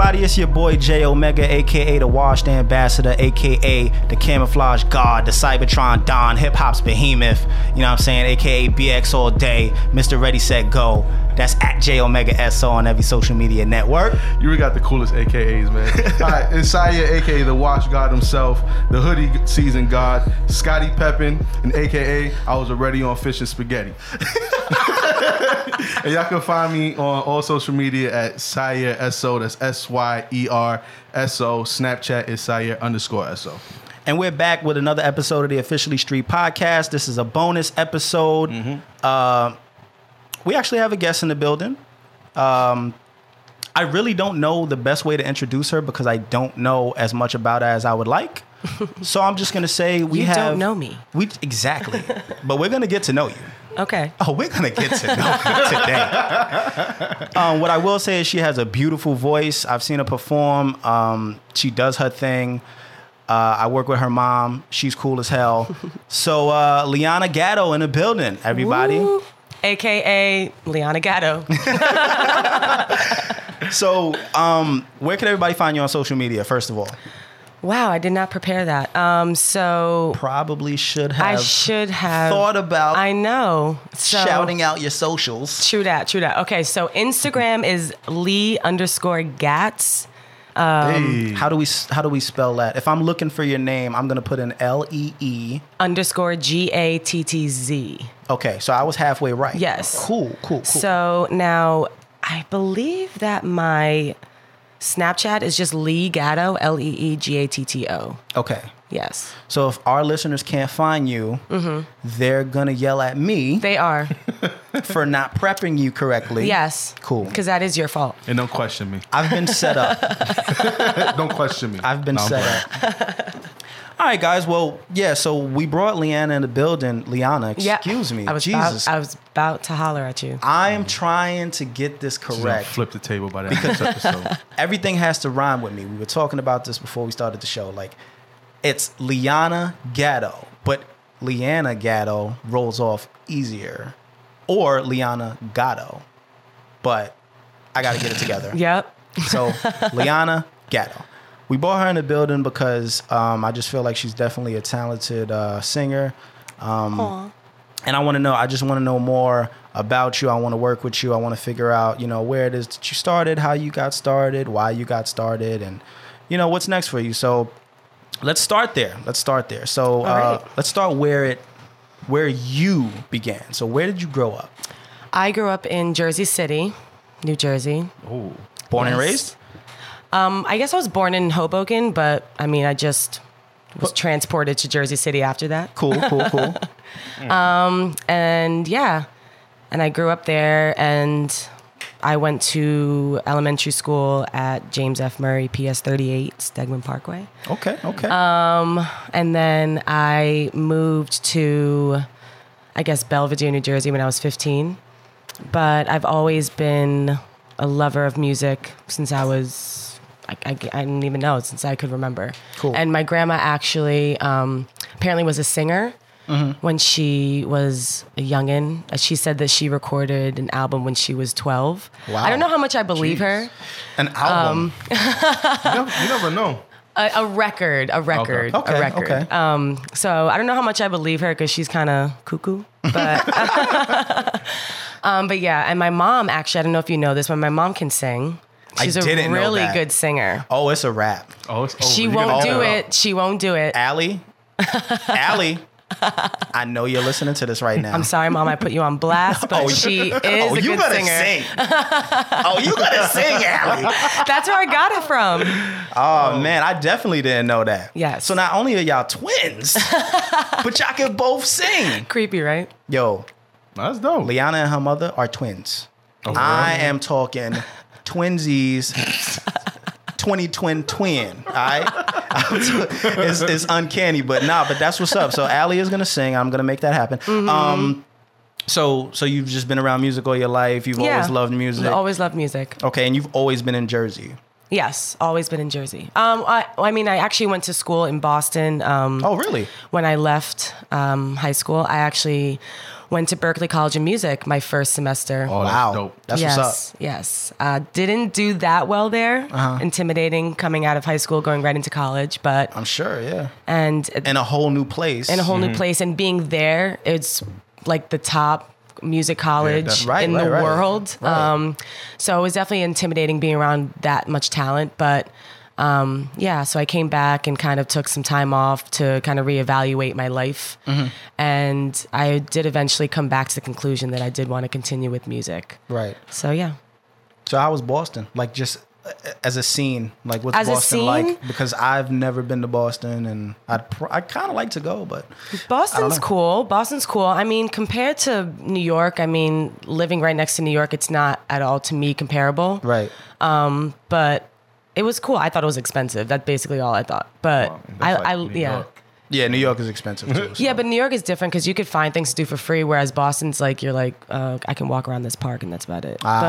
everybody? It's your boy J Omega, aka the Washed Ambassador, aka the Camouflage God, the Cybertron Don, Hip Hop's Behemoth. You know what I'm saying? Aka BX All Day, Mr. Ready Set Go. That's at J Omega SO on every social media network. You got the coolest AKAs, man. All right, it's Sire, aka the Wash God himself, the Hoodie Season God, Scottie Pippen, and aka I was already on Fish and Spaghetti. and y'all can find me on all social media at Sire SO. That's S Y E R S O. Snapchat is Sire underscore SO. And we're back with another episode of the Officially Street Podcast. This is a bonus episode. Uh, we actually have a guest in the building. Um, I really don't know the best way to introduce her because I don't know as much about her as I would like. so I'm just gonna say we You have don't know me. We exactly, but we're gonna get to know you. Okay. Oh, we're gonna get to know you today. Um, what I will say is she has a beautiful voice. I've seen her perform. Um, she does her thing. Uh, I work with her mom. She's cool as hell. So uh, Lianna Gatto in the building, everybody. Woo. AKA Lianna Gatto. So um, where can everybody find you on social media? First of all, wow, I did not prepare that. Um, so probably should have. I should have thought about I know. So, shouting out your socials. True that. True that. Okay, so Instagram is Lee underscore Gattz. Um, hey. How do we how do we spell that? If I'm looking for your name, I'm gonna put in L E E. underscore G A T T Z. Okay, so I was halfway right. Yes. Cool, cool, cool. So now I believe that my Snapchat is just Lee Gatto, L E E G A T T O. okay. Yes, So if our listeners can't find you, mm-hmm. they're gonna yell at me they are. for not prepping you correctly. yes. Cool. Because that is your fault. And don't question me. I've been set up. Don't question me. I've been No, set up. All right, guys. Well, yeah. So we brought Leanna in the building. Lianna, Yeah. excuse me. I was Jesus. About, I was about to holler at you. I am trying to get this She's correct. Flip the table by the end of this episode. Everything has to rhyme with me. We were talking about this before we started the show. Like, it's Lianna Gatto, but Lianna Gatto rolls off easier, or Lianna Gatto, but I got to get it together. Yep. So Lianna Gatto. We brought her in the building because um, I just feel like she's definitely a talented uh, singer. Um, and I want to know. I just want to know more about you. I want to work with you. I want to figure out, you know, where it is that you started, how you got started, why you got started, and you know what's next for you. So let's start there. Let's start there. So uh, right. let's start where it, where you began. So where did you grow up? I grew up in Jersey City, New Jersey. Oh, Born and raised. Um, I guess I was born in Hoboken, but I mean, I just was transported to Jersey City after that. Cool, cool, cool. And yeah, and I grew up there and I went to elementary school at James F. Murray PS 38, Stegman Parkway. okay, okay. And then I moved to, I guess, Belvidere, New Jersey when I was 15. But I've always been a lover of music since I was, I, I, I didn't even know, since I could remember. Cool. And my grandma actually um, apparently was a singer. When she was a youngin, Uh, she said that she recorded an album when she was 12. Wow. I don't know how much I believe her. An album. you, never, you never know. A, a record, a record, Okay, a record. okay. Um, so I don't know how much I believe her because she's kind of cuckoo, but um, but yeah. And my mom actually, I don't know if you know this, but my mom can sing. I She's a didn't know really that. good singer. oh, it's a rap. Oh, it's over. She won't do it. up. She won't do it. Allie, Allie, I know you're listening to this right now. I'm sorry, mom. I put you on blast, but Oh, she oh, is oh, a you good gotta singer. sing. oh, you gotta sing, Allie. That's where I got it from. Oh man, I definitely didn't know that. Yes. So not only are y'all twins, but y'all can both sing. Creepy, right? Yo, That's dope. Liana and her mother are twins. I am talking twinsies. 20 twin twin, all right? it's, it's uncanny, but nah, but that's what's up. So Allie is gonna sing. I'm gonna make that happen. Mm-hmm. Um, so so you've just been around music all your life. You've Yeah. always loved music. Always loved music. Okay, and you've always been in Jersey. Yes, always been in Jersey. Um, I, I mean, I actually went to school in Boston. Um, Oh, really? when I left um, high school, I actually went to Berklee College of Music my first semester. Oh, that's wow, dope. that's yes, what's up. yes. Uh, didn't do that well there. Uh-huh. Intimidating coming out of high school, going right into college, but I'm sure, yeah. and In a whole new place. in a whole Mm-hmm. new place and being there it's like the top music college that's- Right, in right, the right. world Right. um, so it was definitely intimidating being around that much talent but um, yeah so i came back and kind of took some time off to kind of reevaluate my life Mm-hmm. and i did eventually come back to the conclusion that i did want to continue with music right. so yeah So how was Boston? Like just as a scene, like what's As Boston like? Because I've never been to Boston, and I'd pr- I kind of like to go, but Boston's cool. Boston's cool. I mean, compared to New York, I mean, living right next to New York, it's not at all to me comparable. right. But it was cool. I thought it was expensive. That's basically all I thought. But Wow, I, like I yeah. York. Yeah, New York is expensive too. so. Yeah, but New York is different because you could find things to do for free, whereas Boston's like you're like uh, I can walk around this park and that's about it. Ah.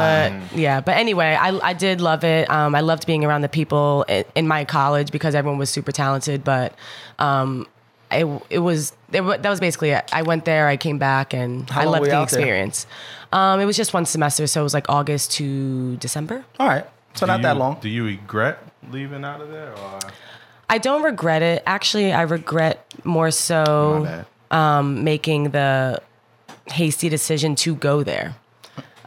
But yeah, but anyway, I, I did love it. Um, I loved being around the people in, in my college because everyone was super talented. But um, it it was it, that was basically it. I went there, I came back, and How I loved the experience. Um, it was just one semester, so it was like August to December. All right, so Do not that long. Do you regret leaving out of there? Or? I don't regret it. Actually, I regret more so um, making the hasty decision to go there.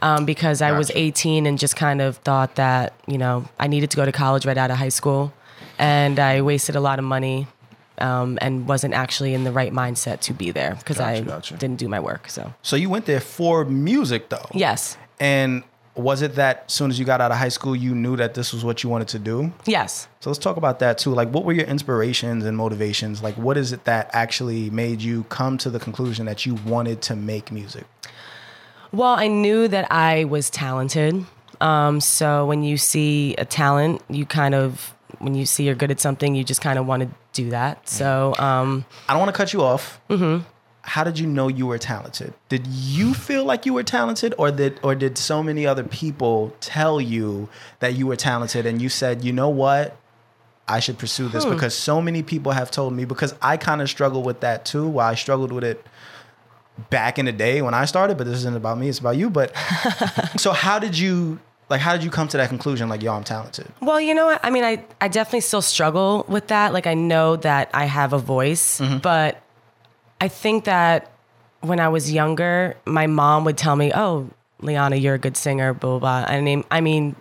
Um, because I was 18 and just kind of thought that, you know, I needed to go to college right out of high school. And I wasted a lot of money um, and wasn't actually in the right mindset to be there because I Gotcha, gotcha. didn't do my work. So, So you went there for music though. yes. And was it that as soon as you got out of high school, you knew that this was what you wanted to do? Yes. So let's talk about that too. Like, what were your inspirations and motivations? Like, what is it that actually made you come to the conclusion that you wanted to make music? Well, I knew that I was talented. Um, so when you see a talent, you kind of, when you see you're good at something, you just kind of want to do that. So, um, I don't want to cut you off. Mm-hmm. How did you know you were talented? Did you feel like you were talented, or did or did so many other people tell you that you were talented, and you said, you know what? I should pursue this hmm. because so many people have told me because I kind of struggle with that too. Well, I struggled with it back in the day when I started, but this isn't about me, it's about you. But so how did you like how did you come to that conclusion like yo, I'm talented? well, you know what? I mean, I, I definitely still struggle with that. Like, I know that I have a voice, mm-hmm. but I think that when I was younger, my mom would tell me, oh, Lianna, you're a good singer, blah, blah, blah. I mean, I mean,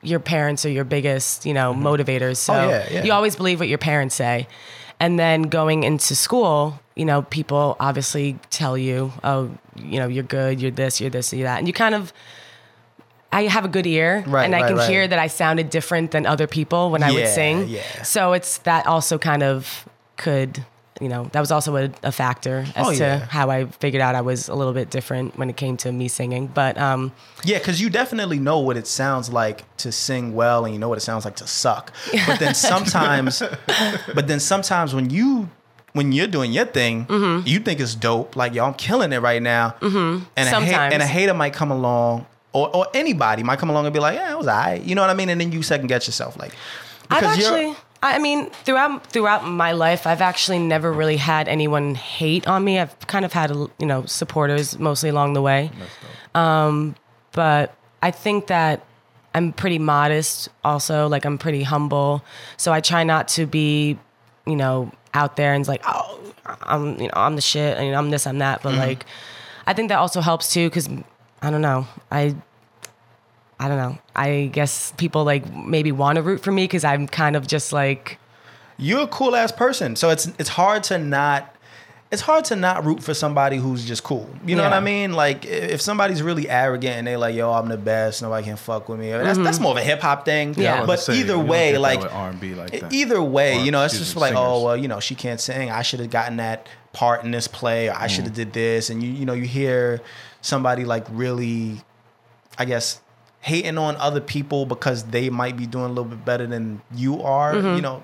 your parents are your biggest, you know, mm-hmm. motivators. Oh, so Oh, yeah, yeah. you always believe what your parents say. And then going into school, you know, people obviously tell you, oh, you know, you're good, you're this, you're this, you're that. And you kind of, I have a good ear Right, and I right, can right. hear that I sounded different than other people when I would sing. yeah. So it's that also kind of could, you know, that was also a, a factor as Oh, to how I figured out I was a little bit different when it came to me singing. But um, Yeah, because you definitely know what it sounds like to sing well, and you know what it sounds like to suck. But then sometimes, but then sometimes when you when you're doing your thing, Mm-hmm. you think it's dope. Like yo, I'm killing it right now. Mm-hmm. And a ha- and a hater might come along, or or anybody might come along and be like, yeah, it was I. You know what I mean? And then you second guess yourself, like I've because you're actually, I mean, throughout throughout my life, I've actually never really had anyone hate on me. I've kind of had, you know, supporters mostly along the way. Um, but I think that I'm pretty modest. Also, like I'm pretty humble, so I try not to be, you know, out there and it's like, oh, I'm, you know, I'm the shit, and I'm this, I'm that. But like, I think that also helps too, because I don't know, I I don't know. I guess people like maybe want to root for me because I'm kind of just like, you're a cool ass person. So it's it's hard to not it's hard to not root for somebody who's just cool. You know what I mean? Like if somebody's really arrogant and they like, yo, I'm the best, nobody can fuck with me. That's that's more of a hip hop thing. Mm-hmm. Yeah. But say, either way, like R&B like that. either way, Or, you know, it's just me, like, oh well, you know, she can't sing. I should have gotten that part in this play, or I should have Mm. did this. And you you know, you hear somebody like really, I guess. Hating on other people because they might be doing a little bit better than you are, Mm-hmm. you know,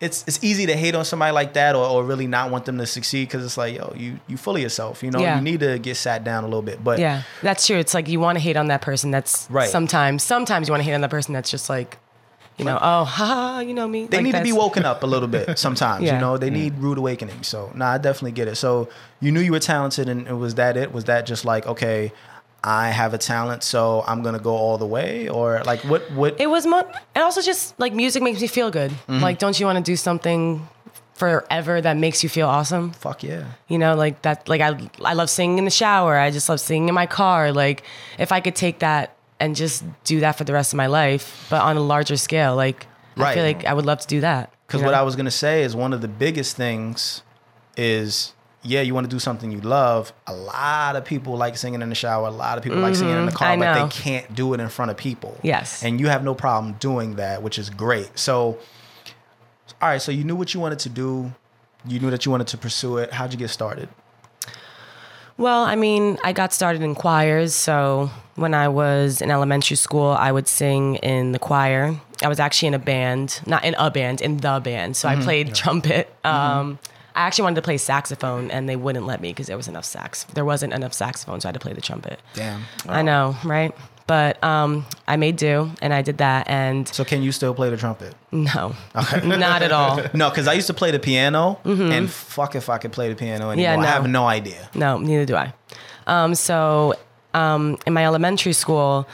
it's it's easy to hate on somebody like that or, or really not want them to succeed because it's like yo you you fully yourself you know Yeah. you need to get sat down a little bit but yeah, that's true. It's like you want to hate on that person that's Right. sometimes, sometimes you want to hate on that person that's just like you know, oh, ha, you know me. They Like, need to be woken up a little bit sometimes. yeah. You know, they need rude awakening. So, nah, I definitely get it. So, you knew you were talented, and, and was that it? Was that just like, okay, I have a talent, so I'm gonna go all the way, or like, what? What? It was, mo- and also just like music makes me feel good. Mm-hmm. Like, don't you want to do something forever that makes you feel awesome? fuck yeah. You know, like that. Like I, I love singing in the shower. I just love singing in my car. Like if I could take that and just do that for the rest of my life, but on a larger scale, like I feel like I would love to do that. Because you what? I was gonna say is one of the biggest things is yeah, you want to do something you love. A lot of people like singing in the shower. A lot of people like singing in the car, Mm-hmm. But they can't do it in front of people. Yes. and you have no problem doing that, which is great. So, all right, so you knew what you wanted to do. You knew that you wanted to pursue it. How'd you get started? Well, I mean, I got started in choirs. So when I was in elementary school, I would sing in the choir. I was actually in a band, not in a band, in the band. So I played trumpet. Um, I actually wanted to play saxophone, and they wouldn't let me because there was enough sax. There wasn't enough saxophone, so I had to play the trumpet. Damn. I know, right? But um, I made do, and I did that. And So can you still play the trumpet? no, not at all. No, because I used to play the piano, and fuck if I could play the piano anymore. Mm-hmm. Yeah, I have no. no idea. No, neither do I. Um, so um, in my elementary school,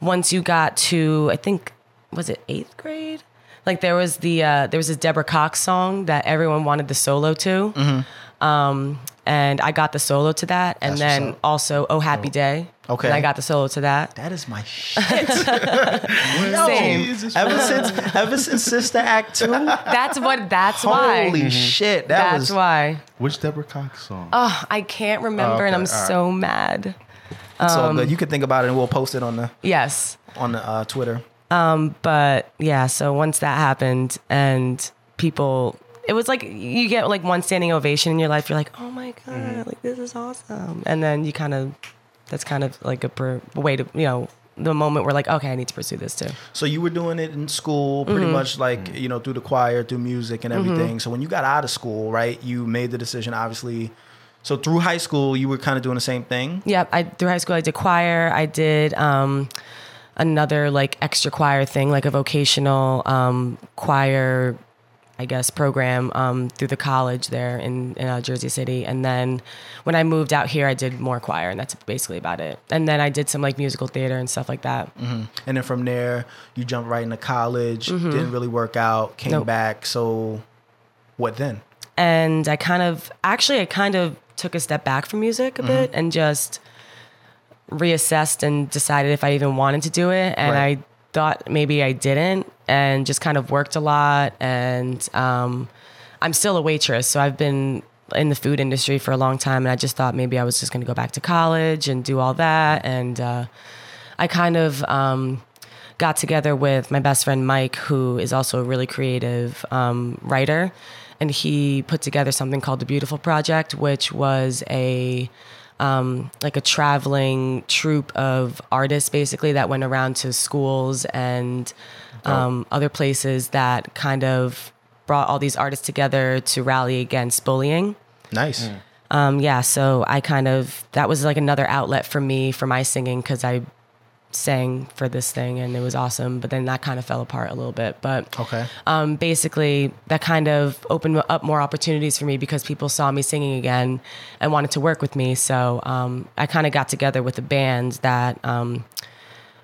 once you got to, I think, was it eighth grade? Like there was the uh, there was this Deborah Cox song that everyone wanted the solo to, um, and I got the solo to that, and Mm-hmm. That's then also Oh Happy Day. Okay. and I got the solo to that. That is my shit. Same. Ever since ever since Sister Act two, That's what. That's why. holy shit, that that's was why. Which Deborah Cox song? Oh, I can't remember, and okay, I'm all right. so mad. it's all um, good. You can think about it, and we'll post it on the Yes. on the uh, Twitter. But yeah so once that happened and people it was like you get like one standing ovation in your life you're like oh my god Mm-hmm. like this is awesome and then you kind of that's kind of like a per, way to you know the moment where like okay i need to pursue this too So you were doing it in school, pretty Mm-hmm. much like you know through the choir, through music and everything. So when you got out of school, right, you made the decision, obviously. So through high school, you were kind of doing the same thing. yep i through high school i did choir i did um another like extra choir thing like a vocational um choir I guess, program um, through the college there in, in uh, Jersey City. And then when I moved out here, I did more choir, and that's basically about it. And then I did some like musical theater and stuff like that. And then from there, you jumped right into college. Didn't really work out. Came Mm-hmm. Nope. back. So what then? And I kind of, actually, I kind of took a step back from music a bit and just reassessed and decided if I even wanted to do it. And Right. I thought maybe I didn't, and just kind of worked a lot. And um, I'm still a waitress, so I've been in the food industry for a long time. And I just thought maybe I was just going to go back to college and do all that. And uh, I kind of um, got together with my best friend Mike, who is also a really creative um, writer, and he put together something called the Beautiful Project, which was a um, like a traveling troupe of artists, basically that went around to schools and um, other places that kind of brought all these artists together to rally against bullying Nice. um, yeah, so I kind of that was like another outlet for me for my singing because I sang for this thing and it was awesome. But then that kind of fell apart a little bit. But Okay. um, basically, that kind of opened up more opportunities for me because people saw me singing again and wanted to work with me. So um, I kind of got together with a band that. Um,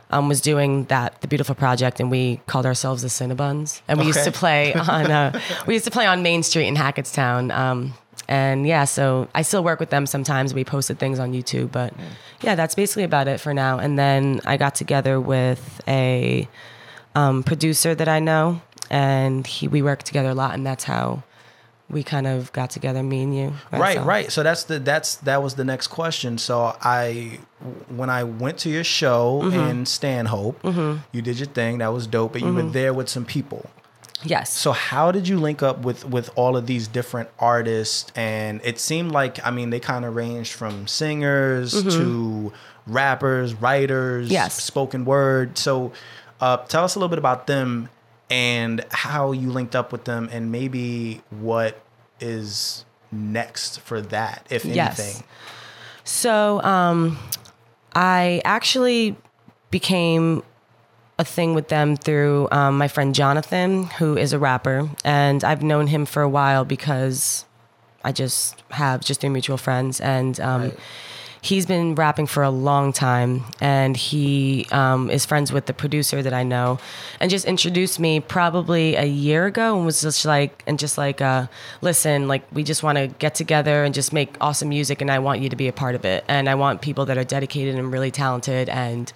um, was doing that the beautiful project and we called ourselves the Cinnabons and we used to play on uh, we used to play on Main Street in Hackettstown um, and yeah so I still work with them sometimes we posted things on YouTube but yeah that's basically about it for now and then I got together with a um, producer that I know and he we worked together a lot and that's how we kind of got together me and you Right, So- right. So that's the that's that was the next question. So I when I went to your show Mm-hmm. in Stanhope, you did your thing. That was dope. But you Mm-hmm. were there with some people. Yes So how did you link up with with all of these different artists? And it seemed like I mean they kind of ranged from singers to rappers, writers, Mm-hmm. Yes. spoken word. So uh, tell us a little bit about them and how you linked up with them, and maybe what is next for that, if Yes. anything. So um, I actually became a thing with them through um, my friend Jonathan, who is a rapper, and I've known him for a while because I just have just through mutual friends, and um, Right. he's been rapping for a long time, and he um, is friends with the producer that I know, and just introduced me probably a year ago, and was just like, and just like, uh, listen, like we just want to get together and just make awesome music, and I want you to be a part of it, and I want people that are dedicated and really talented, and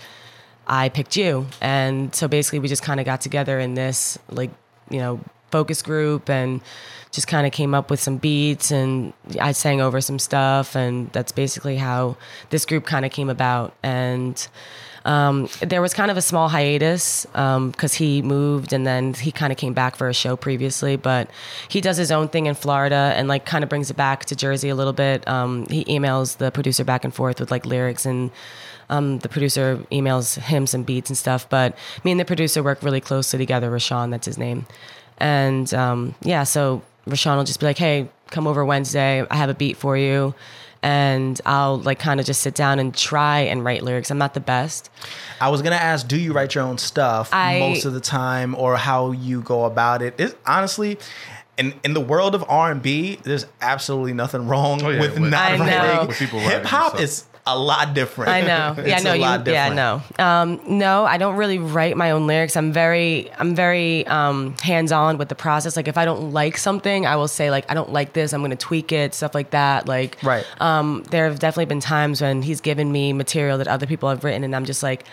I picked you. And so basically, we just kind of got together in this, like, you know, focus group and just kind of came up with some beats and I sang over some stuff. And that's basically how this group kind of came about. And um, there was kind of a small hiatus because he moved and then he kind of came back for a show previously. But he does his own thing in Florida and like kind of brings it back to Jersey a little bit. Um, he emails the producer back and forth with like lyrics and um, the producer emails him some beats and stuff. But me and the producer work really closely together. Rashawn, that's his name. And um, yeah, so Rashawn will just be like, "Hey, come over Wednesday. I have a beat for you." And I'll like kind of just sit down and try and write lyrics. I'm not the best. I was gonna ask, do you write your own stuff I- most of the time, or how you go about it? It honestly, in in the world of R and B, there's absolutely nothing wrong Oh, yeah, with with- not I know. writing. With people Hip hop is a lot different. I know. yeah, It's no, a you. lot Yeah, no. Um, no, I don't really write my own lyrics. I'm very, I'm very um, hands-on with the process. Like, if I don't like something, I will say like, I don't like this. I'm going to tweak it, stuff like that. Like, Right. Um, there have definitely been times when he's given me material that other people have written, and I'm just like.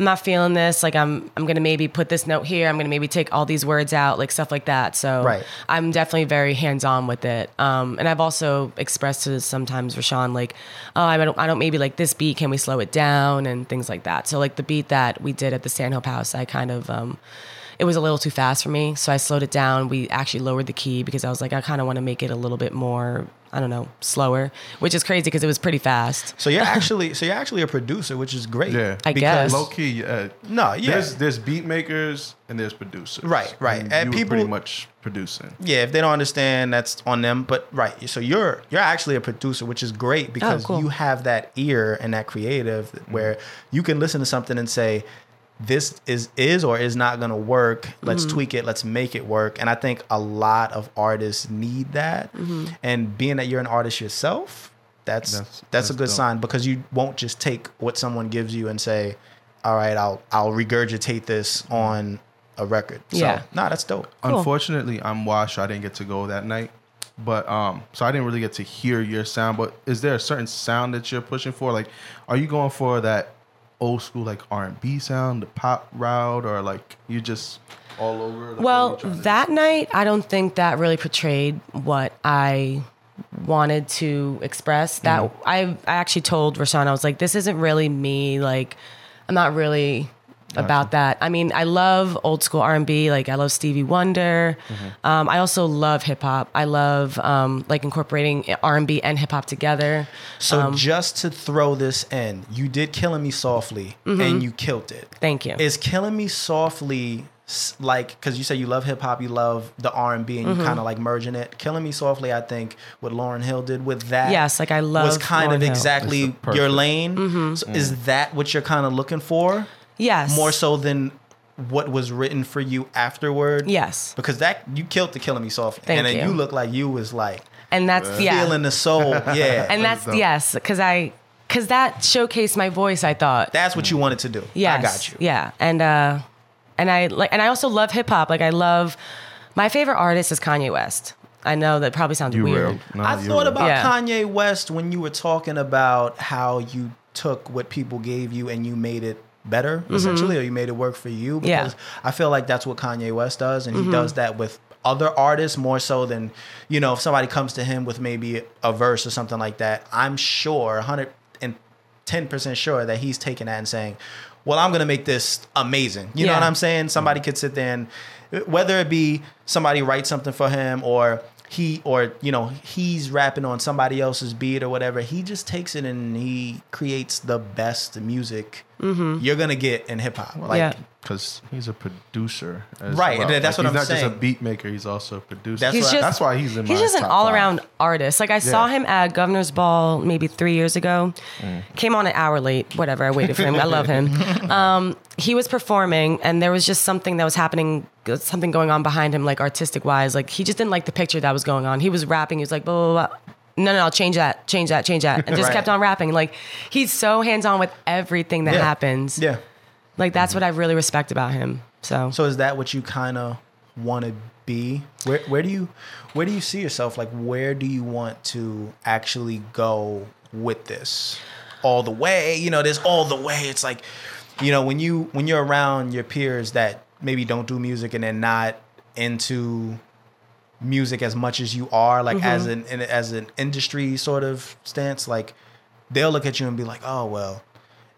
I'm not feeling this. Like I'm, I'm gonna maybe put this note here. I'm gonna maybe take all these words out, like stuff like that. So Right. I'm definitely very hands on with it. Um, and I've also expressed to sometimes Rashawn like, oh, I don't, I don't maybe like this beat. Can we slow it down and things like that. So like the beat that we did at the Stanhope House, I kind of, um, it was a little too fast for me, so I slowed it down. We actually lowered the key because I was like, I kind of want to make it a little bit more, I don't know, slower, which is crazy because it was pretty fast. So you're actually, so you're actually a producer, which is great. Yeah, I because guess. low key. Uh, No, yeah. There's there's beat makers and there's producers. Right, right. And, And you people- pretty much producing. Yeah, if they don't understand, that's on them. But right, so you're you're actually a producer, which is great because cool. you have that ear and that creative where you can listen to something and say, "This is is or is not going to work. Let's mm-hmm. tweak it. Let's make it work." And I think a lot of artists need that. Mm-hmm. And being that you're an artist yourself, that's that's, That's- a good dope. sign because you won't just take what someone gives you and say, "All right, I'll I'll regurgitate this mm-hmm. on a record." So, Yeah. nah, that's dope. Cool. Unfortunately, I'm washed. I didn't get to go that night. But um, so I didn't really get to hear your sound. But is there a certain sound that you're pushing for? Like, are you going for that old school like R and B sound, the pop route, or like you just all over? Like, Well, you trying to that night, I don't think that really portrayed what I wanted to express. That Mm-hmm. I, I actually told Rashawn, I was like, this isn't really me. Like, I'm not really about that. I mean, I love old school R&B. Like, I love Stevie Wonder. Mm-hmm. Um, I also love hip hop. I love um, like incorporating R&B and hip hop together. So Um, just to throw this in, you did "Killing Me Softly" Mm-hmm. and you killed it. Thank you. Is "Killing Me Softly" like because you say you love hip hop, you love the R and B, and Mm-hmm. you kind of like merging it? "Killing Me Softly," I think what Lauryn Hill did with that. Yes, like, I love was love kind Lauryn of exactly your lane. Mm-hmm. So is that what you're kind of looking for? Yes. More so than what was written for you afterward. Yes. Because that you killed the "Killing Me Softly," Thank and then you. you look like you was like And that's, yeah. feeling the soul. Yeah, and that's, dope. yes, because I, because that showcased my voice, I thought. That's what you wanted to do. Yeah. I got you. Yeah. And uh and I like and I also love hip hop. Like I love my favorite artist is Kanye West. I know that probably sounds You weird. No, I thought real. about Yeah. Kanye West when you were talking about how you took what people gave you and you made it better, essentially, or you made it work for you. Mm-hmm. Yeah. Because I feel like that's what Kanye West does, and he does that with other artists more so than, you know, if somebody comes to him with maybe a verse or something like that, I'm sure, 110% sure that he's taking that and saying, well, I'm going to make this amazing. You know what I'm saying? Somebody could sit there and, whether it be somebody write something for him or he, or, you know, he's rapping on somebody else's beat or whatever, he just takes it and he creates the best music you're gonna get in hip hop. Like Yeah. because he's a producer, Right, well. that's Like, what I'm saying. He's not just a beat maker; he's also a producer. That's He's what- just that's why he's in. My. He's my just an all around artist. Like I saw him at Governor's Ball maybe three years ago. Mm. Came on an hour late. Whatever. I waited for him. I love him. Um, he was performing, and there was just something that was happening, something going on behind him, like artistic wise. Like he just didn't like the picture that was going on. He was rapping. He was like, blah blah blah. No, no, no, change that, change that, change that, and just Right. kept on rapping. Like he's so hands on with everything that Yeah. happens. Yeah. Like that's what I really respect about him. So, So is that what you kind of want to be? Where where do you where do you see yourself? Like where do you want to actually go with this? All the way, you know, there's all the way. It's like, you know, when you when you're around your peers that maybe don't do music and they're not into music as much as you are, like as mm-hmm. an in, as an industry sort of stance, like they'll look at you and be like, "Oh well,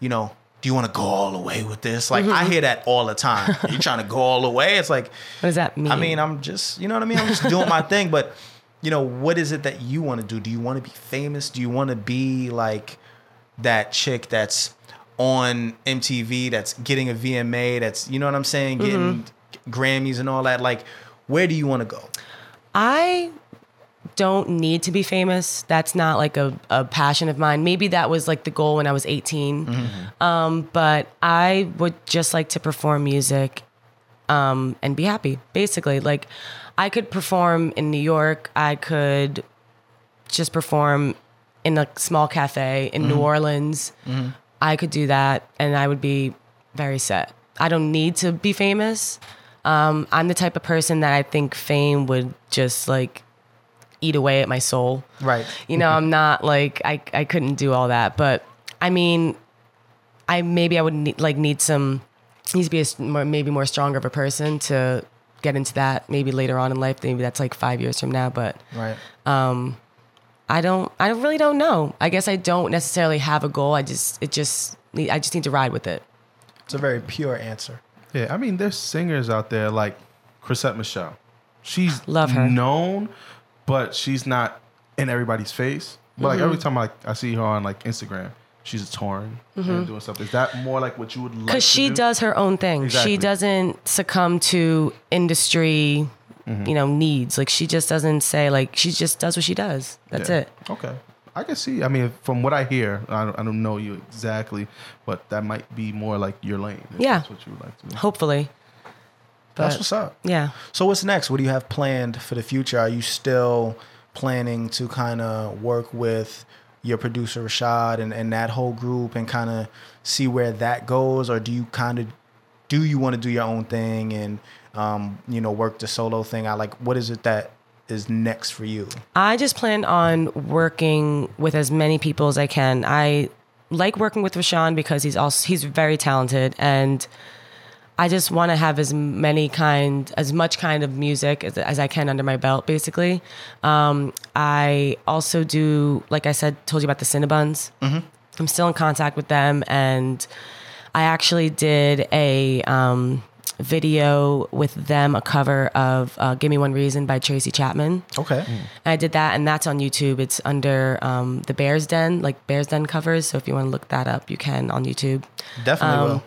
you know, do you want to go all the way with this?" Like I mm-hmm. hear that all the time. you trying to go all the way? It's like, what does that mean? I mean, I'm just, you know what I mean? I'm just doing my thing, but you know, what is it that you want to do? Do you want to be famous? Do you want to be like that chick that's on MTV that's getting a VMA that's, you know what I'm saying, mm-hmm. getting Grammys and all that? Like, where do you want to go? I don't need to be famous. That's not like a, a passion of mine. Maybe that was like the goal when I was 18. Um, but I would just like to perform music um, and be happy, basically. Like, I could perform in New York. I could just perform in a small cafe in New Orleans. I could do that and I would be very set. I don't need to be famous. Um, I'm the type of person that I think fame would just like eat away at my soul. Right. You know, I'm not like I I couldn't do all that, but I mean, I maybe I would need, like need some needs to be a more, maybe more stronger of a person to get into that. Maybe later on in life, maybe that's like five years from now. But Right. I don't I really don't know. I guess I don't necessarily have a goal. I just it just I just need to ride with it. It's a very pure answer. Yeah, I mean, there's singers out there like Chrisette Michele. She's Love her. known, but she's not in everybody's face. But like Mm-hmm. every time I, I see her on like Instagram, she's touring and doing stuff. Is that more like what you would like? because she do? does her own thing. Exactly. She doesn't succumb to industry, Mm-hmm. you know, needs. Like she just doesn't say like she just does what she does. That's Yeah. it. Okay. I can see. I mean, from what I hear, I don't, I don't know you exactly, but that might be more like your lane. if Yeah. That's what you would like to do. Hopefully. But That's what's up. yeah. So what's next? What do you have planned for the future? Are you still planning to kind of work with your producer Rashad and, and that whole group and kind of see where that goes, or do you kind of do you want to do your own thing and um, you know work the solo thing I Like, what is it that is next for you? I just plan on working with as many people as I can. I like working with Rashawn because he's also he's very talented and I just want to have as many kind as much kind of music as, as I can under my belt basically. Um, I also do like I said told you about the Cinnabons. I'm still in contact with them and I actually did a um, video with them, a cover of uh, "Give Me One Reason" by Tracy Chapman. Okay. And I did that, and that's on YouTube. It's under um, the Bears Den, like Bears Den covers. So if you want to look that up, you can on YouTube. Definitely Um, will.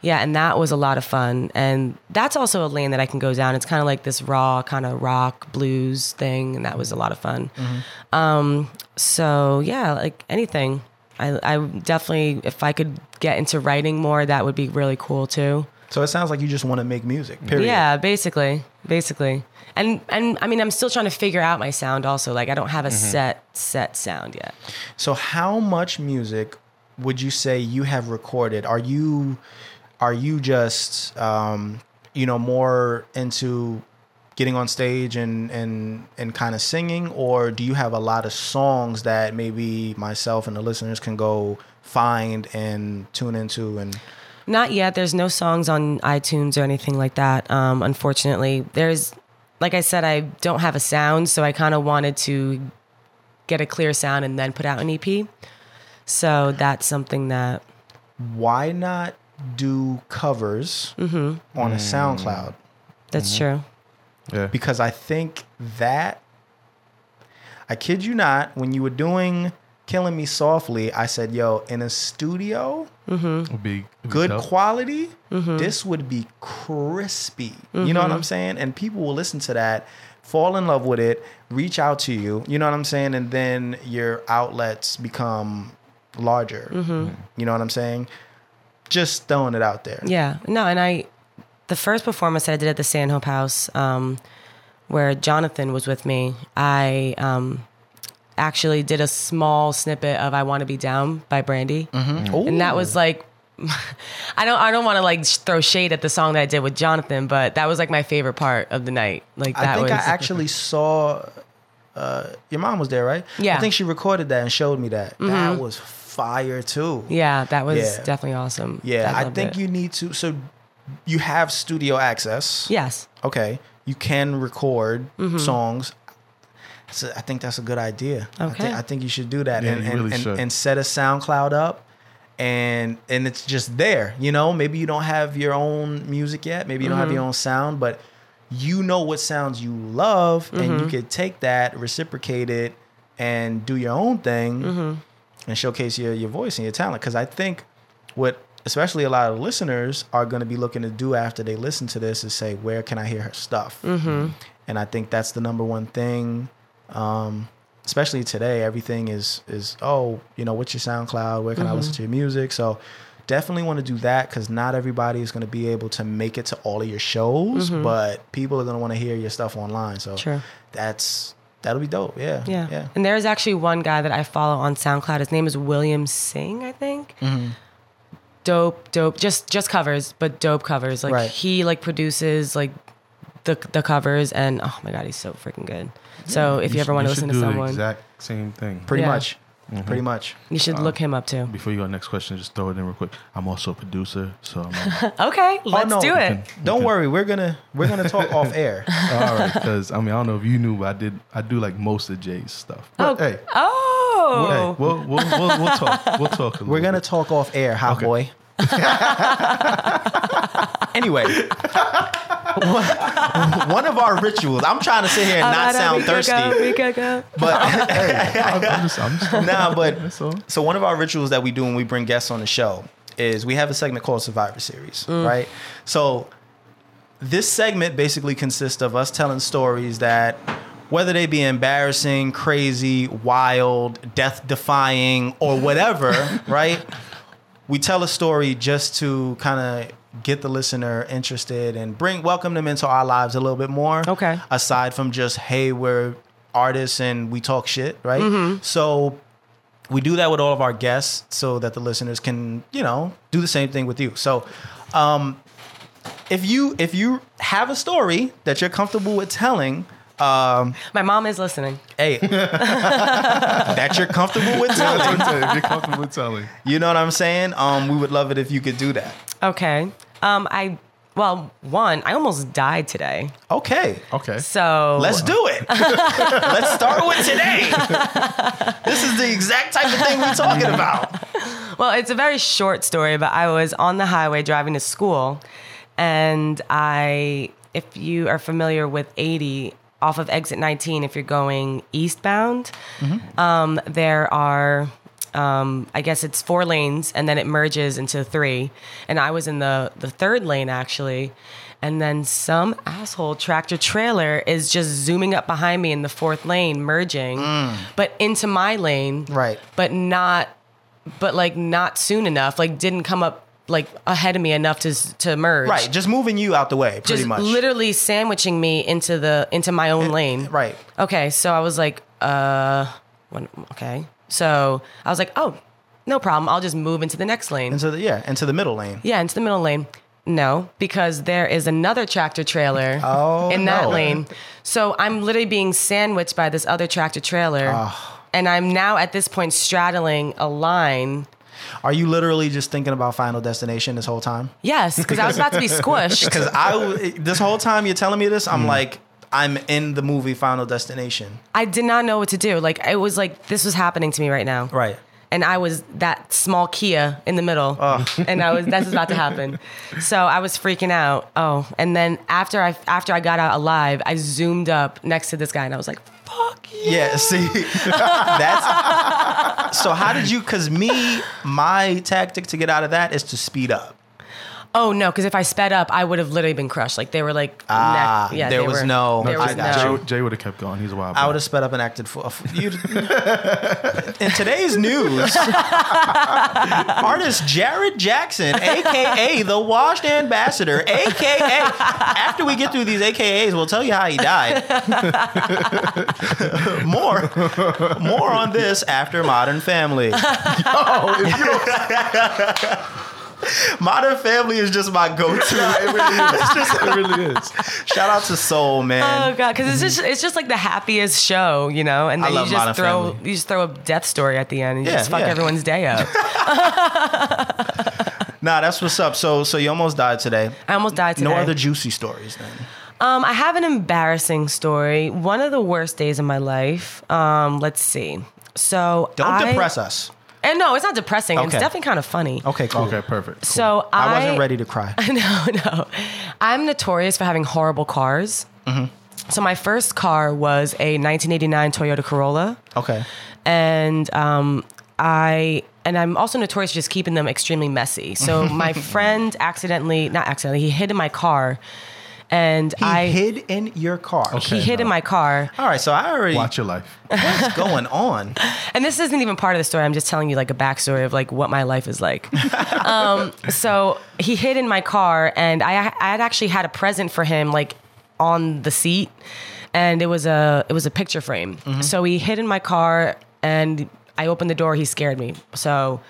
Yeah, and that was a lot of fun. And that's also a lane that I can go down. It's kind of like this raw kind of rock blues thing, and that was a lot of fun. Um, so yeah, like anything. I, I definitely, if I could get into writing more, that would be really cool too. So it sounds like you just want to make music. Period. Yeah, basically, basically. And and I mean, I'm still trying to figure out my sound. Also, like I don't have a set set sound yet. So how much music would you say you have recorded? Are you are you just um, you know more into getting on stage and and and kind of singing or do you have a lot of songs that maybe myself and the listeners can go find and tune into and Not yet. There's no songs on iTunes or anything like that. Um, unfortunately, there's, like I said, I don't have a sound, so I kind of wanted to get a clear sound and then put out an EP. So that's something that why not do covers mm-hmm. on a mm. SoundCloud? that's mm-hmm. true. Yeah. because I think that I kid you not, when you were doing Killing Me Softly, I said, yo, in a studio, Would be, would be good dope. quality, this would be crispy. You know what I'm saying? And people will listen to that, fall in love with it, reach out to you. You know what I'm saying? And then your outlets become larger. You know what I'm saying? Just throwing it out there. Yeah, no, and I, the first performance that I did at the Stanhope House, um, where Jonathan was with me, I um, actually did a small snippet of "I Want to Be Down" by Brandy, and that was like. I don't. I don't want to like throw shade at the song that I did with Jonathan, but that was like my favorite part of the night. Like that I think was. I actually saw. Uh, your mom was there, right? Yeah. Mm-hmm. I think she recorded that and showed me that. That was fire too. yeah, that was Yeah. definitely awesome. Yeah, I loved think it. you need to. So, you have studio access. Yes. Okay, you can record songs. So I think that's a good idea. I, Okay. think, I think you should do that Yeah, and you and, really and, should. and set a SoundCloud up, and and it's just there. You know, maybe you don't have your own music yet. Maybe you don't have mm-hmm. your own sound, but you know what sounds you love, and you mm-hmm. could take that, reciprocate it, and do your own thing, mm-hmm. and showcase your your voice and your talent. Because I think what especially a lot of listeners are going to be looking to do after they listen to this is say, where can I hear her stuff? Mm-hmm. And I think that's the number one thing. Um, especially today, everything is is oh, you know, what's your SoundCloud? Where can I Mm-hmm. listen to your music? So definitely want to do that because not everybody is going to be able to make it to all of your shows, but people are going to want to hear your stuff online. So Mm-hmm. That's that'll be dope. Yeah, Yeah. yeah. And there's actually one guy that I follow on SoundCloud. His name is William Singe, I think. Mm-hmm. Dope, dope. Just just covers, but dope covers. Like Right. he like produces like the the covers, and oh my god, he's so freaking good. So if you, ever should- want to should listen to do the someone, exact same thing. Pretty Yeah. much, mm-hmm. pretty much. you should uh, look him up too. Before you go to the next question, just throw it in real quick. I'm also a producer, so I'm uh, Okay, oh, let's oh, no. do it. Don't Okay. worry, we're gonna we're gonna talk off air. all right. Because I mean, I don't know if you knew, but I did. I do like most of Jay's stuff. Oh, But, hey, oh, hey, we'll, we'll, we'll, we'll talk. We'll talk. A little We're gonna bit. talk off air, hot Okay. boy. anyway, one one of our rituals. I'm trying to sit here and not sound thirsty, Go, we could go. but I'm, I'm just, I'm just nah. But so one of our rituals that we do when we bring guests on the show is we have a segment called Survivor Series, right? So this segment basically consists of us telling stories that whether they be embarrassing, crazy, wild, death defying, or whatever, right? We tell a story just to kind of get the listener interested and bring welcome them into our lives a little bit more. Okay. Aside from just, hey, we're artists and we talk shit, right? So we do that with all of our guests so that the listeners can, you know, do the same thing with you. So um if you if you have a story that you're comfortable with telling, um, My mom is listening. hey, that you're comfortable with telling, if you're comfortable telling. you know what I'm saying? Um, we would love it if you could do that. Okay. Um, I well, one, I almost died today. Okay, Okay. So let's do it. let's start with today. this is the exact type of thing we're talking about. Well, it's a very short story, but I was on the highway driving to school, and I, if you are familiar with 80 off of exit 19, if you're going eastbound, um, there are. Um, I guess it's four lanes and then it merges into three. And I was in the, the third lane actually. And then some asshole tractor trailer is just zooming up behind me in the fourth lane, merging, but into my lane Right. but not but like not soon enough like didn't come up like ahead of me enough to to merge Right, just moving you out the way, pretty just much. literally sandwiching me into the into my own lane Right. okay so i was like uh when, okay so i was like oh no problem i'll just move into the next lane Into the yeah, into the middle lane. yeah into the middle lane no because there is another tractor trailer Oh, in that no. lane so i'm literally being sandwiched by this other tractor trailer Ah. and i'm now at this point straddling a line Are you literally just thinking about Final Destination this whole time? Yes, because I was about to be squished. Because I this whole time you're telling me this, I'm mm. like, I'm in the movie Final Destination. I did not know what to do. Like it was like this was happening to me right now. Right. And I was that small Kia in the middle, oh. and I was that's what's about to happen. So I was freaking out. Oh, and then after I after I got out alive, I zoomed up next to this guy, and I was like, "Fuck you!" Yeah. See, that's so how did you? Because me, my tactic to get out of that is to speed up. Oh no, because if I sped up, I would have literally been crushed. Like they were like, Ah, neck, yeah, there they was were- no- there I was got no. Jay, Jay would have kept going. He's a wild. I would have sped up and acted for you. In today's news, artist Jared Jackson, aka the Washed Ambassador, aka after we get through these AKAs, we'll tell you how he died. more, more on this after Modern Family. If you don't, Modern Family is just my go-to. it really is. it really is. Shout out to Soul, man. Oh god, because it's just it's just like the happiest show, you know, and I then you just Modern throw Family. you just throw a death story at the end and you Yeah, just fuck yeah. everyone's day up. Nah, that's what's up. So, so you almost died today. I almost died today. No other juicy stories then. Um, I have an embarrassing story. One of the worst days of my life. Um, let's see. So Don't I- depress us. And no, it's not depressing. It's Okay. definitely kind of funny. Okay, cool. Okay, perfect. Cool. So I, I wasn't ready to cry. no, no. I'm notorious for having horrible cars. Mm-hmm. So my first car was a 1989 Toyota Corolla, Okay. and um, I and I'm also notorious for just keeping them extremely messy. So my friend accidentally, not accidentally, he hid in my car, and He I hid in your car. he Okay, hid in my car. All right, so I already Watch your life. what's going on. And this isn't even part of the story. I'm just telling you like a backstory of like what my life is like. um, so he hid in my car, and I I had actually had a present for him like on the seat, and it was a it was a picture frame. So he hid in my car, and I opened the door. He scared me. So.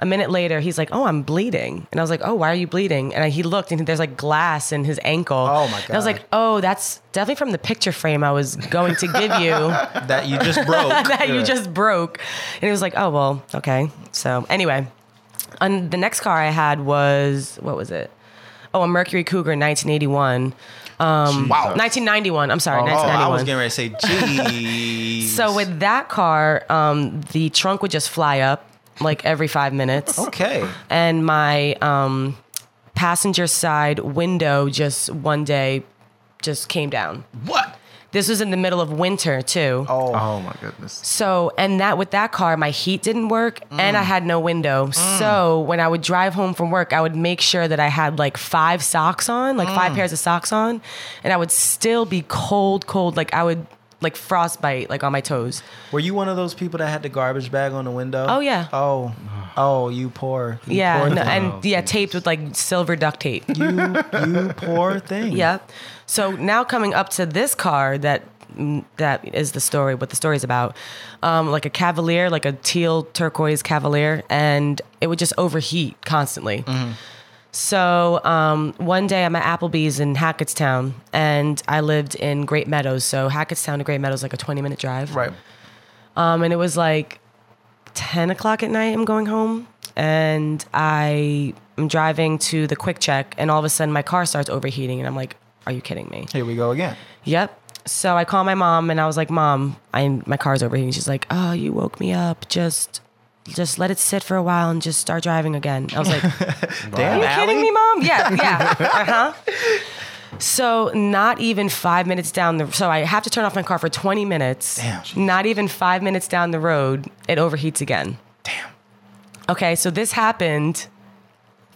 A minute later, he's like, "Oh, I'm bleeding," and I was like, "Oh, why are you bleeding?" And he looked, and there's like glass in his ankle. Oh, my And I was like, "Oh, that's definitely from the picture frame I was going to give you." That you just broke. that you just broke. And he was like, oh, well, okay. So anyway, and the next car I had was, what was it? Oh, a Mercury Cougar 1981. Um, Wow. 1991. I'm sorry, Oh, I was getting ready to say, geez. so with that car, um, the trunk would just fly up like every five minutes. okay. And my um, passenger side window just one day just came down. What? This was in the middle of winter too. Oh, Oh my goodness. So, and that with that car, my heat didn't work and I Mm. had no window. So, when I would drive home from work, I would make sure that I had like five socks on, like Mm. five pairs of socks on, and I would still be cold, cold. Like I would like frostbite like on my toes. were you one of those people that had the garbage bag on the window? Oh, yeah. Oh, oh, you poor. You yeah, poor no, and Oh, yeah, Jesus. taped with like silver duct tape. you, you poor thing. Yeah. So now coming up to this car that mm, that is the story. What the story's about, um, like a Cavalier, like a teal turquoise Cavalier, and it would just overheat constantly. So um, one day I'm at Applebee's in Hackettstown, and I lived in Great Meadows. So Hackettstown to Great Meadows is like a 20 minute drive. Right. Um, and it was like 10 o'clock at night. I'm going home, and I am driving to the QuickChek, and all of a sudden my car starts overheating, and I'm like, "Are you kidding me?" Here we go again. Yep. So I call my mom, and I was like, "Mom, I my car's overheating." She's like, "Oh, you woke me up. Just." Just let it sit for a while and just start driving again. I was like, Damn, Are you Allie. kidding me, mom? Yeah, yeah. Uh huh. So not even five minutes down the so I have to turn off my car for 20 minutes. Damn. Not even five minutes down the road, it overheats again. Damn. Okay, so this happened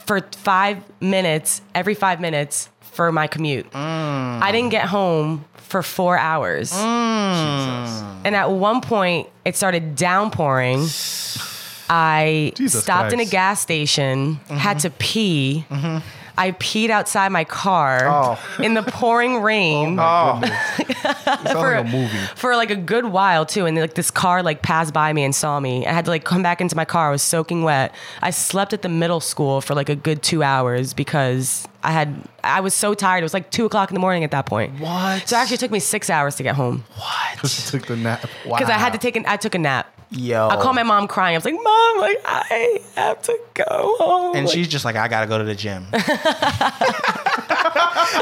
for five minutes, every five minutes for my commute. I didn't get home for four hours. And at one point, it started downpouring. I Jesus stopped in a gas station, had to pee. I peed outside my car Oh. in the pouring oh rain Oh, It's like a movie. for like a good while too. And like this car like passed by me and saw me. I had to like come back into my car. I was soaking wet. I slept at the middle school for like a good two hours because I had I was so tired. It was like two o'clock in the morning at that point. What? So it actually, took me six hours to get home what? Just took the nap. because I had to take an I took a nap. Yo. I called my mom crying. I was like, "Mom, like I have to go home." And Like, she's just like, I gotta go to the gym.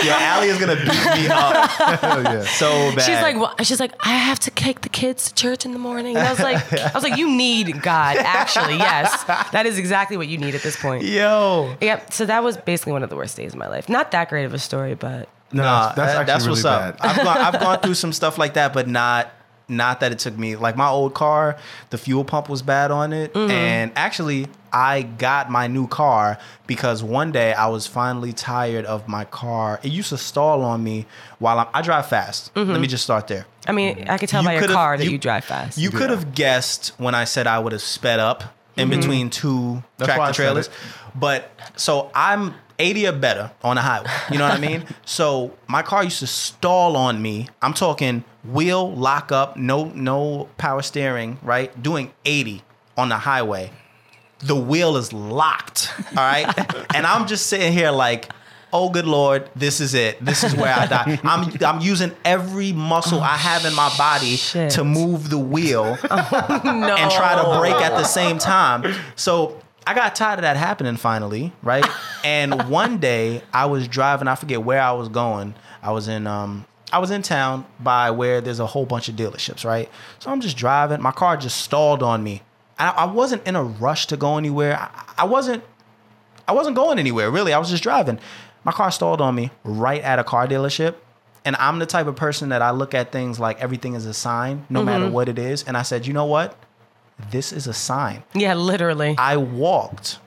Yo, Allie is gonna beat me up yeah. so bad. She's like, what? she's like, I have to take the kids to church in the morning. And I was like, I was like, you need God. Actually, yes, that is exactly what you need at this point. Yo. Yep. So that was basically one of the worst days of my life. Not that great of a story, but No, Nah, that's, that's that- that's really what's up. I've gone, I've gone through some stuff like that, but not not that it took me like my old car, the fuel pump was bad on it, Mm-hmm. and actually I got my new car because one day I was finally tired of my car. It used to stall on me while I'm, I drive fast. Mm-hmm. Let me just start there. I mean, I could tell You by your car that you- you, drive fast. You could have guessed when I said I would have sped up in between two That's tractor trailers. But so I'm 80 or better on the highway. You know what I mean? So my car used to stall on me. I'm talking wheel lock up, no no power steering, right? Doing 80 on the highway. The wheel is locked. All right. and I'm just sitting here like, oh good lord, this is it. This is where I die. I'm I'm using every muscle I have in my body shit. to move the wheel no. and try to break at the same time. So I got tired of that happening finally, right? And one day I was driving, I forget where I was going. I was in um I was in town by where there's a whole bunch of dealerships, right? So I'm just driving. My car just stalled on me. I, I wasn't in a rush to go anywhere. I, I wasn't I wasn't going anywhere, really. I was just driving. My car stalled on me right at a car dealership. And I'm the type of person that I look at things like everything is a sign, no matter mm-hmm. what it is. And I said, you know what? This is a sign. Yeah, literally. I walked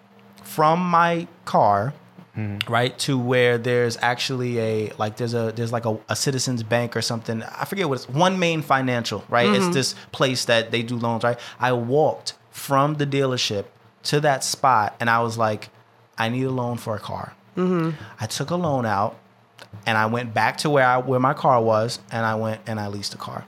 from my car Mm-hmm. right? To where there's actually a like there's a there's like a, a citizens bank or something. I forget what it's OneMain Financial right? It's mm-hmm. this place that they do loans right? I walked from the dealership to that spot and i was like i need a loan for a car. Mm-hmm. I took a loan out and i went back to where i where my car was and i went and i leased a car.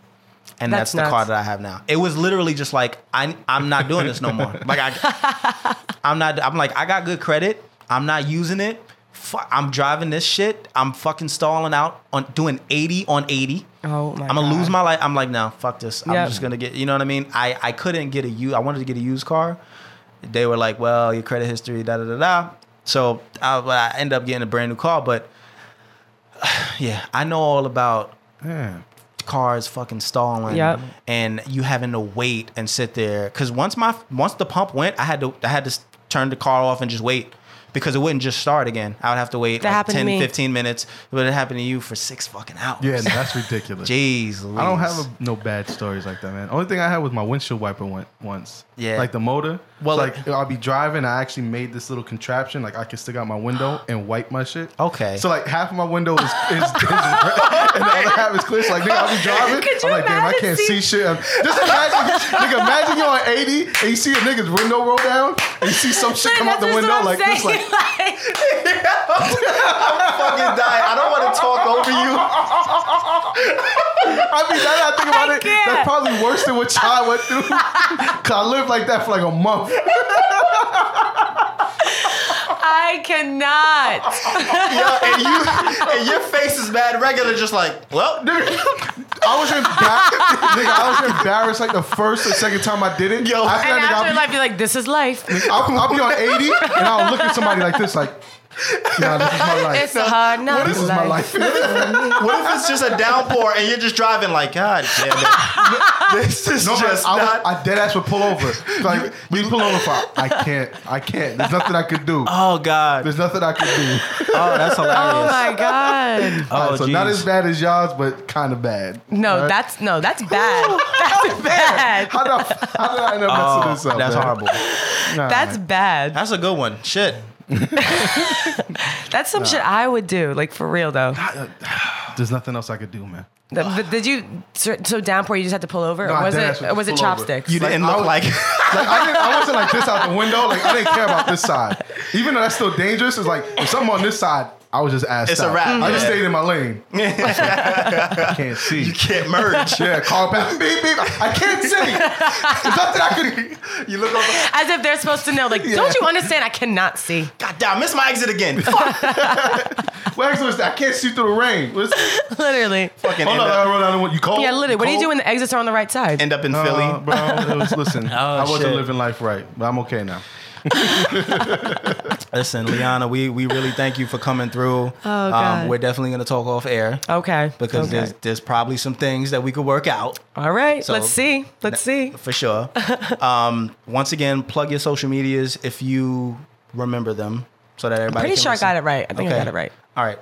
And that's, That's the car that I have now. It was literally just like I I'm not doing this no more. Like I I'm not I'm like I got good credit. I'm not using it. Fuck, I'm driving this shit. I'm fucking stalling out on doing 80 on 80. oh my I'm gonna lose my life. I'm like, no, fuck this. I'm Yep. just gonna get. You know what I mean? I I couldn't get a u. I wanted to get a used car. They were like, well, your credit history, da da da da. So I, I ended up getting a brand new car. But yeah, I know all about Man. cars fucking stalling Yep. and you having to wait and sit there because once my once the pump went i had to i had to s- turn the car off and just wait because it wouldn't just start again i would have to wait That like happened to 10 15 minutes but it happened to you for six fucking hours Yeah, no, that's ridiculous. jeez I don't have a, no bad stories like that, man. Only thing I had was my windshield wiper went once. Yeah. Like the motor. Well, Well, like I'll be driving. I actually made this little contraption. Like I can stick out my window and wipe my shit. Okay. So like half of my window is, is, is red, and the other half is clear. So like nigga, I'll be driving. Could you I'm like, damn, I can't see- see shit. Just imagine, nigga, imagine you're on 80 and you see a nigga's window roll down and you see some shit come out the window what I'm like this. Like, saying, fucking dying i don't want to talk over you I mean, now that I think about I it, can't. that's probably worse than what Chai went through. Cause I lived like that for like a month. I cannot. yeah, and you and your face is mad regular just like well I was embarrassed. nigga, I was embarrassed like the first or second time I did it. Yo. after And that, nigga, after I'll, life, you're like, this is life. I'll, I'll be on 80 and I'll look at somebody like this, like, nah, this is my life. It's a hard knock this is my life. what if it's just a downpour and you're just driving like god damn it this is No, just I, not was, I dead ass would pull over. Like, we pull over for, I can't, I can't. There's nothing I could do. oh god There's nothing I could do. oh that's hilarious. Oh my god. oh so not as bad as y'all's, but kind of bad. No, Right? that's no, that's bad. That's bad. How did, I, how did I end up Oh, messing this up? that's man? horrible. Nah. That's bad. That's a good one. Shit. That's some shit I would do. Like for real though. Uh, there's nothing else I could do, man. The- but did you so, so downpour? You just had to pull over, No, or I was dead it ass or was it pull over. chopsticks? You Like, didn't I look was- like. Like I, didn't, I wasn't like this out the window. Like I didn't care about this side. Even though that's still dangerous, it's like if something on this side, I was just asked. It's a out. wrap, I just yeah. stayed in my lane. I can't see. you can't merge. Yeah, call back. Beep beep. I can't see. There's nothing I could. You look over. As if they're supposed to know. Like, don't you understand? I cannot see. God damn, miss my exit again. Fuck. What exit was that? I can't see through the rain. What's, Literally. Fucking hold end on, I up, wrote down what you cold. Yeah, literally. What do you Cold? do when the exits are on the right side? end up in Uh, Philly. bro, it was, listen, I wasn't Oh, shit. living life right, but I'm okay now. Listen, Lianna, we, we really thank you for coming through. Oh, God. Um, we're definitely gonna talk off air okay. because okay. there's there's probably some things that we could work out All right. So- let's see. Let's see. for sure. um, once again, plug your social medias if you remember them, so that everybody. Pretty can sure I got it right. I think I got it right. All right.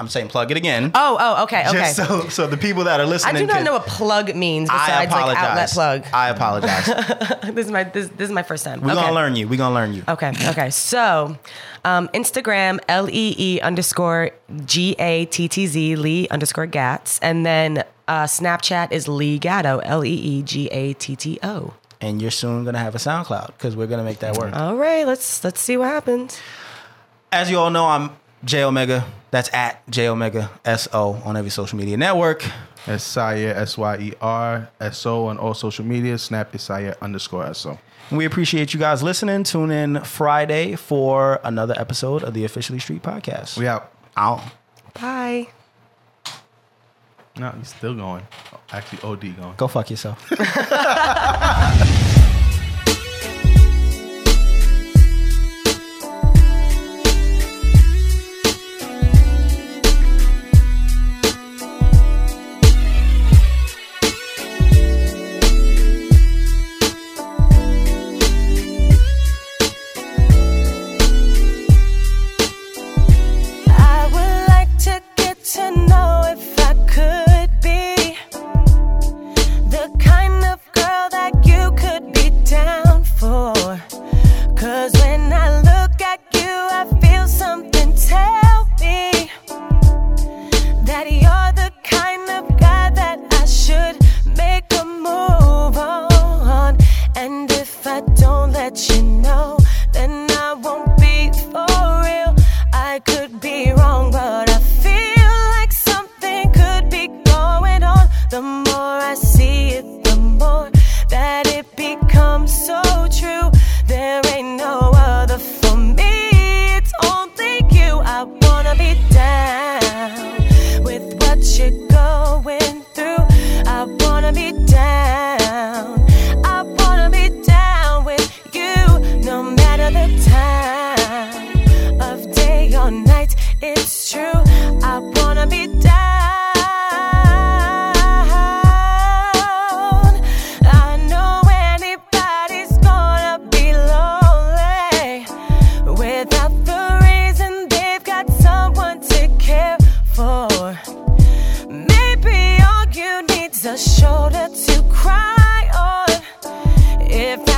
I'm saying plug it again. Oh, oh, okay, okay. Just so so the people that are listening, I do not can- know what plug means I besides like outlet plug. I apologize. this is my this, this is my first time. We're okay. gonna learn you. We're gonna learn you. Okay, okay. So, um, Instagram L E E underscore G A T T Z Lee underscore Gattz, and then uh, Snapchat is Lee Gatto L E E G A T T O. And you're soon gonna have a SoundCloud because we're gonna make that work. All right, let's let's see what happens. As you all know, I'm Jayomega. That's at Jayomega S O on every social media network. That's Syer S Y E R S O on all social media. Snap is Syer underscore S O. We appreciate you guys listening. Tune in Friday for another episode of the Officially Street Podcast. We out. out. Bye. No, he's still going. Actually, OD going. Go fuck yourself. you need's a shoulder to cry on. If